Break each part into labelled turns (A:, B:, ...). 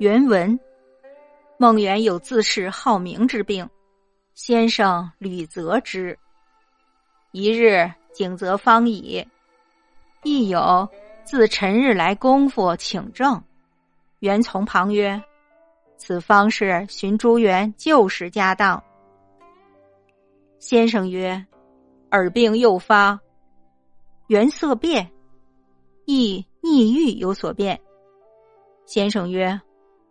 A: 原文：孟元有自恃好名之病，先生屡责之。一日，景泽方已，亦有自辰日来功夫，请正。元从旁曰：“此方是寻朱元旧时家当。”先生曰：“耳病又发。”元色变，亦逆欲有所变。先生曰。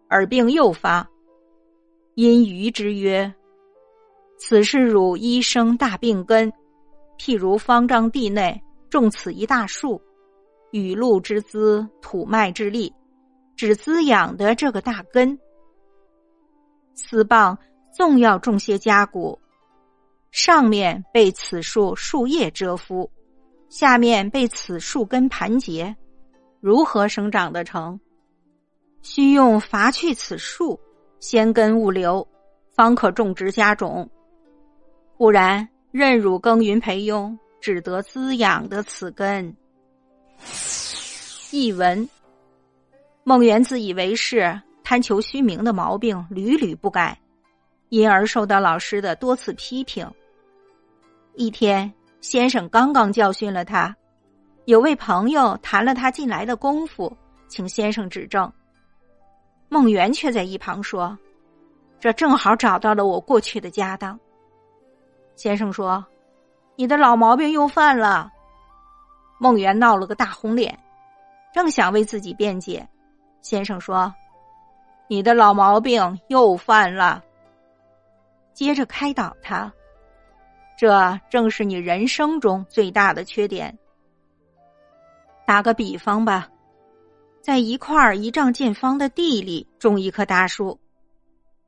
A: 耳病又发，因余之曰：“此是汝医生大病根。譬如方丈地内种此一大树，雨露之滋，土脉之力，只滋养的这个大根。丝棒纵要种些家谷，上面被此树树叶遮覆，下面被此树根盘结，如何生长得成？”需用伐去此树，先根勿留，方可种植家种。不然，任汝耕耘培用，只得滋养的此根。译文：孟元自以为是、贪求虚名的毛病屡屡不改，因而受到老师的多次批评。一天，先生刚刚教训了他，有位朋友谈了他近来的功夫，请先生指正。孟元却在一旁说：“这正好找到了我过去的家当。”先生说：“你的老毛病又犯了。”孟元闹了个大红脸，正想为自己辩解，先生说：“你的老毛病又犯了。”接着开导他：“这正是你人生中最大的缺点。打个比方吧。”在一块一丈见方的地里种一棵大树，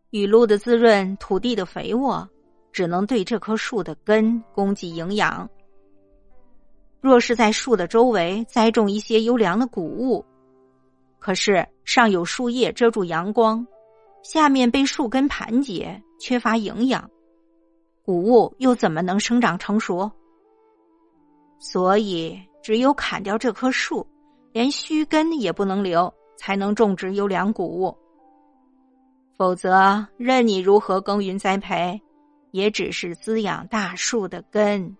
A: 雨露的滋润，土地的肥沃，只能对这棵树的根供给营养。若是在树的周围栽种一些优良的谷物，可是上有树叶遮住阳光，下面被树根盘结，缺乏营养，谷物又怎么能生长成熟？所以，只有砍掉这棵树。连须根也不能留，才能种植优良谷物。否则，任你如何耕耘栽培，也只是滋养大树的根。